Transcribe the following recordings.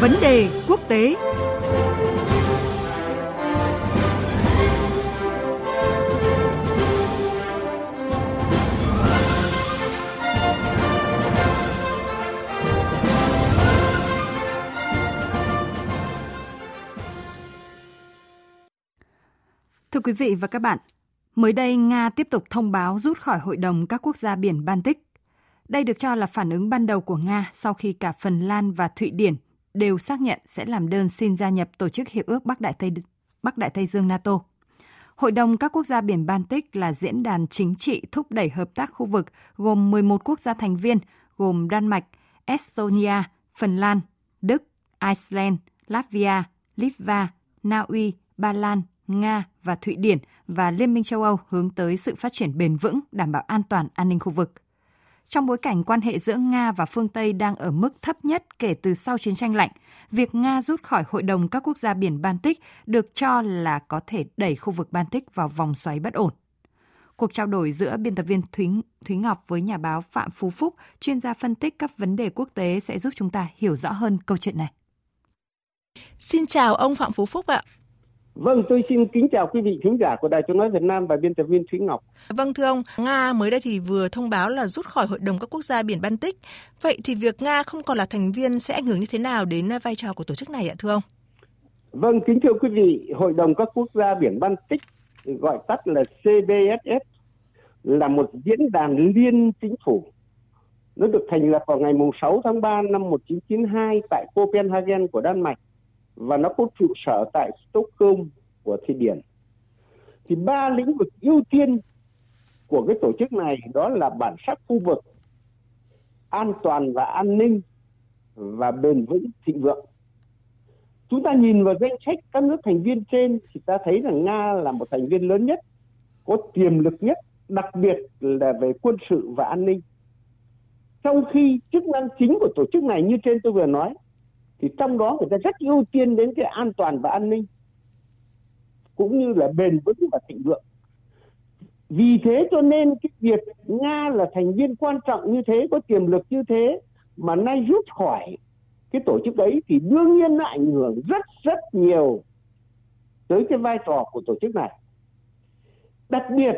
Vấn đề quốc tế Thưa quý vị và các bạn, mới đây Nga tiếp tục thông báo rút khỏi Hội đồng các quốc gia biển Baltic. Đây được cho là phản ứng ban đầu của Nga sau khi cả Phần Lan và Thụy Điển đều xác nhận sẽ làm đơn xin gia nhập Tổ chức Hiệp ước Bắc Đại Tây, Bắc Đại Tây Dương NATO. Hội đồng các quốc gia biển Baltic là diễn đàn chính trị thúc đẩy hợp tác khu vực gồm 11 quốc gia thành viên gồm Đan Mạch, Estonia, Phần Lan, Đức, Iceland, Latvia, Litva, Na Uy, Ba Lan, Nga và Thụy Điển và Liên minh châu Âu hướng tới sự phát triển bền vững, đảm bảo an toàn an ninh khu vực. Trong bối cảnh quan hệ giữa Nga và phương Tây đang ở mức thấp nhất kể từ sau chiến tranh lạnh, việc Nga rút khỏi Hội đồng các quốc gia biển Baltic được cho là có thể đẩy khu vực Baltic vào vòng xoáy bất ổn. Cuộc trao đổi giữa biên tập viên Thúy, Thúy Ngọc với nhà báo Phạm Phú Phúc, chuyên gia phân tích các vấn đề quốc tế sẽ giúp chúng ta hiểu rõ hơn câu chuyện này. Xin chào ông Phạm Phú Phúc ạ. Vâng, tôi xin kính chào quý vị khán giả của Đài Tiếng nói Việt Nam và biên tập viên Thúy Ngọc. Vâng thưa ông, Nga mới đây thì vừa thông báo là rút khỏi Hội đồng các quốc gia biển Baltic. Vậy thì việc Nga không còn là thành viên sẽ ảnh hưởng như thế nào đến vai trò của tổ chức này ạ thưa ông? Vâng, kính thưa quý vị, Hội đồng các quốc gia biển Baltic gọi tắt là CBSS là một diễn đàn liên chính phủ. Nó được thành lập vào ngày 6 tháng 3 năm 1992 tại Copenhagen của Đan Mạch và nó có trụ sở tại Stockholm của Thụy Điển. Thì ba lĩnh vực ưu tiên của cái tổ chức này đó là bản sắc khu vực, an toàn và an ninh và bền vững thịnh vượng. Chúng ta nhìn vào danh sách các nước thành viên trên thì ta thấy rằng Nga là một thành viên lớn nhất, có tiềm lực nhất, đặc biệt là về quân sự và an ninh. Trong khi chức năng chính của tổ chức này như trên tôi vừa nói thì trong đó người ta rất ưu tiên đến cái an toàn và an ninh, cũng như là bền vững và thịnh vượng. Vì thế cho nên cái việc nga là thành viên quan trọng như thế, có tiềm lực như thế, mà nay rút khỏi cái tổ chức ấy thì đương nhiên nó ảnh hưởng rất rất nhiều tới cái vai trò của tổ chức này. Đặc biệt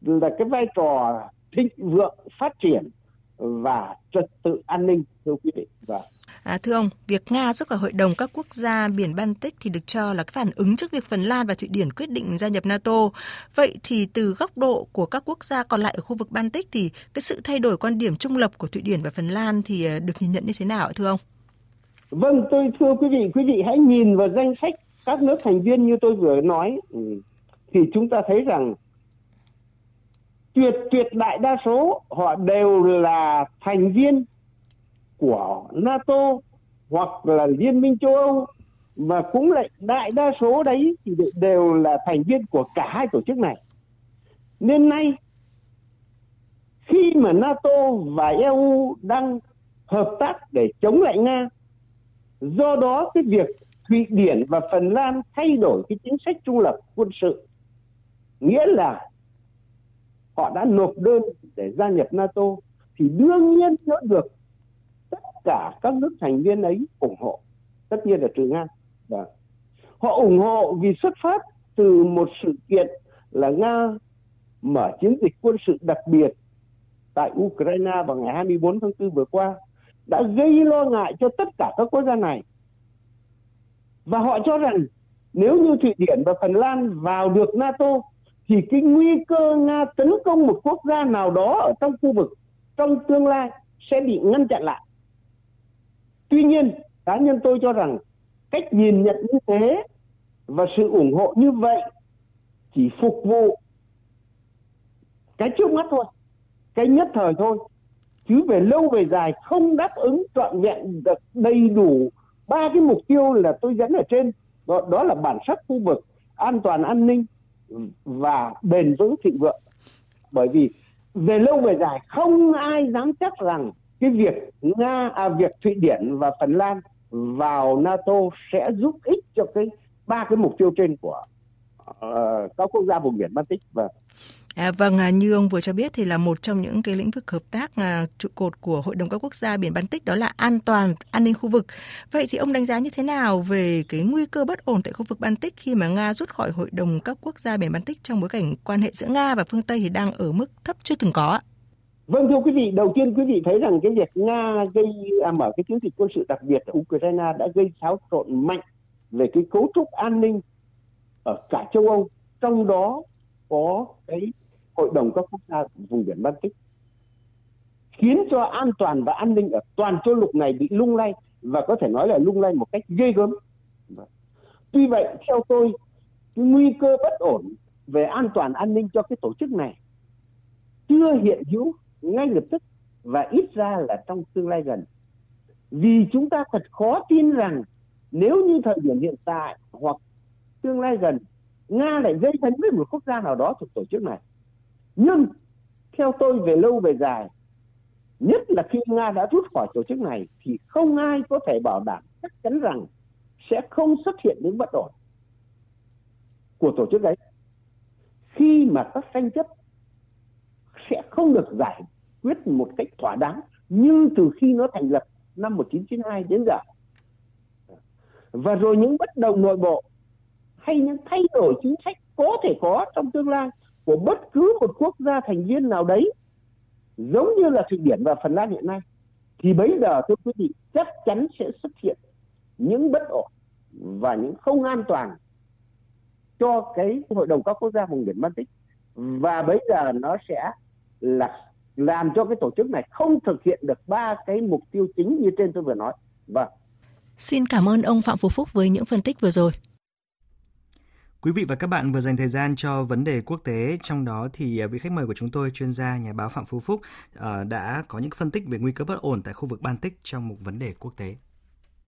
là cái vai trò thịnh vượng, phát triển và trật tự an ninh, thưa quý vị và À, thưa ông, việc Nga rút khỏi Hội đồng các quốc gia biển Baltic thì được cho là cái phản ứng trước việc Phần Lan và Thụy Điển quyết định gia nhập NATO. Vậy thì từ góc độ của các quốc gia còn lại ở khu vực Baltic thì cái sự thay đổi quan điểm trung lập của Thụy Điển và Phần Lan thì à, được nhìn nhận như thế nào thưa ông? Vâng, tôi thưa quý vị, quý vị hãy nhìn vào danh sách các nước thành viên như tôi vừa nói ừ, thì chúng ta thấy rằng tuyệt tuyệt đại đa số họ đều là thành viên của NATO hoặc là Liên minh châu Âu mà cũng lại đại đa số đấy thì đều là thành viên của cả hai tổ chức này. Nên nay khi mà NATO và EU đang hợp tác để chống lại Nga, do đó cái việc Thụy Điển và Phần Lan thay đổi cái chính sách trung lập quân sự, nghĩa là họ đã nộp đơn để gia nhập NATO thì đương nhiên nó được tất cả các nước thành viên ấy ủng hộ. Tất nhiên là trừ nga. Và họ ủng hộ vì xuất phát từ một sự kiện là nga mở chiến dịch quân sự đặc biệt tại Ukraine vào ngày 24 tháng 4 vừa qua, đã gây lo ngại cho tất cả các quốc gia này. Và họ cho rằng nếu như Thụy Điển và Phần Lan vào được NATO, thì cái nguy cơ Nga tấn công một quốc gia nào đó ở trong khu vực, trong tương lai sẽ bị ngăn chặn lại tuy nhiên cá nhân tôi cho rằng cách nhìn nhận như thế và sự ủng hộ như vậy chỉ phục vụ cái trước mắt thôi cái nhất thời thôi. Chứ về lâu về dài không đáp ứng trọn vẹn được đầy đủ ba cái mục tiêu là tôi dẫn ở trên. Đó, đó là bản sắc khu vực an toàn an ninh và bền vững thịnh vượng. Bởi vì về lâu về dài không ai dám chắc rằng cái việc nga à, việc thụy điển và phần lan vào nato sẽ giúp ích cho cái ba cái mục tiêu trên của uh, các quốc gia vùng biển baltic và À, vâng, à, như ông vừa cho biết thì là một trong những cái lĩnh vực hợp tác à, trụ cột của Hội đồng các quốc gia biển Baltic đó là an toàn, an ninh khu vực. Vậy thì ông đánh giá như thế nào về cái nguy cơ bất ổn tại khu vực Baltic khi mà Nga rút khỏi Hội đồng các quốc gia biển Baltic trong bối cảnh quan hệ giữa Nga và phương Tây thì đang ở mức thấp chưa từng có? Vâng thưa quý vị, đầu tiên quý vị thấy rằng cái việc Nga gây à, mở cái chiến dịch quân sự đặc biệt ở Ukraine đã gây xáo trộn mạnh về cái cấu trúc an ninh ở cả châu Âu, trong đó có cái hội đồng các quốc gia vùng biển Baltic khiến cho an toàn và an ninh ở toàn châu lục này bị lung lay và có thể nói là lung lay một cách ghê gớm. Tuy vậy theo tôi cái nguy cơ bất ổn về an toàn an ninh cho cái tổ chức này chưa hiện hữu ngay lập tức và ít ra là trong tương lai gần. Vì chúng ta thật khó tin rằng nếu như thời điểm hiện tại hoặc tương lai gần, Nga lại gây hấn với một quốc gia nào đó thuộc tổ chức này nhưng theo tôi về lâu về dài, nhất là khi nga đã rút khỏi tổ chức này, thì không ai có thể bảo đảm chắc chắn rằng sẽ không xuất hiện những bất ổn của tổ chức đấy khi mà các tranh chấp sẽ không được giải quyết một cách thỏa đáng như từ khi nó thành lập năm 1992 đến giờ. Và rồi những bất đồng nội bộ hay những thay đổi chính sách có thể có trong tương lai của bất cứ một quốc gia thành viên nào đấy, giống như là Thụy Điển và Phần Lan hiện nay, thì bây giờ thưa quý vị, chắc chắn sẽ xuất hiện những bất ổn và những không an toàn cho cái hội đồng các quốc gia vùng biển Baltic và bây giờ nó sẽ là làm cho cái tổ chức này không thực hiện được ba cái mục tiêu chính như trên tôi vừa nói. Vâng. Xin cảm ơn ông Phạm Phú Phúc với những phân tích vừa rồi. Quý vị và các bạn vừa dành thời gian cho vấn đề quốc tế, trong đó thì à, vị khách mời của chúng tôi, chuyên gia nhà báo Phạm Phú Phúc à, đã có những phân tích về nguy cơ bất ổn tại khu vực Baltic trong một vấn đề quốc tế.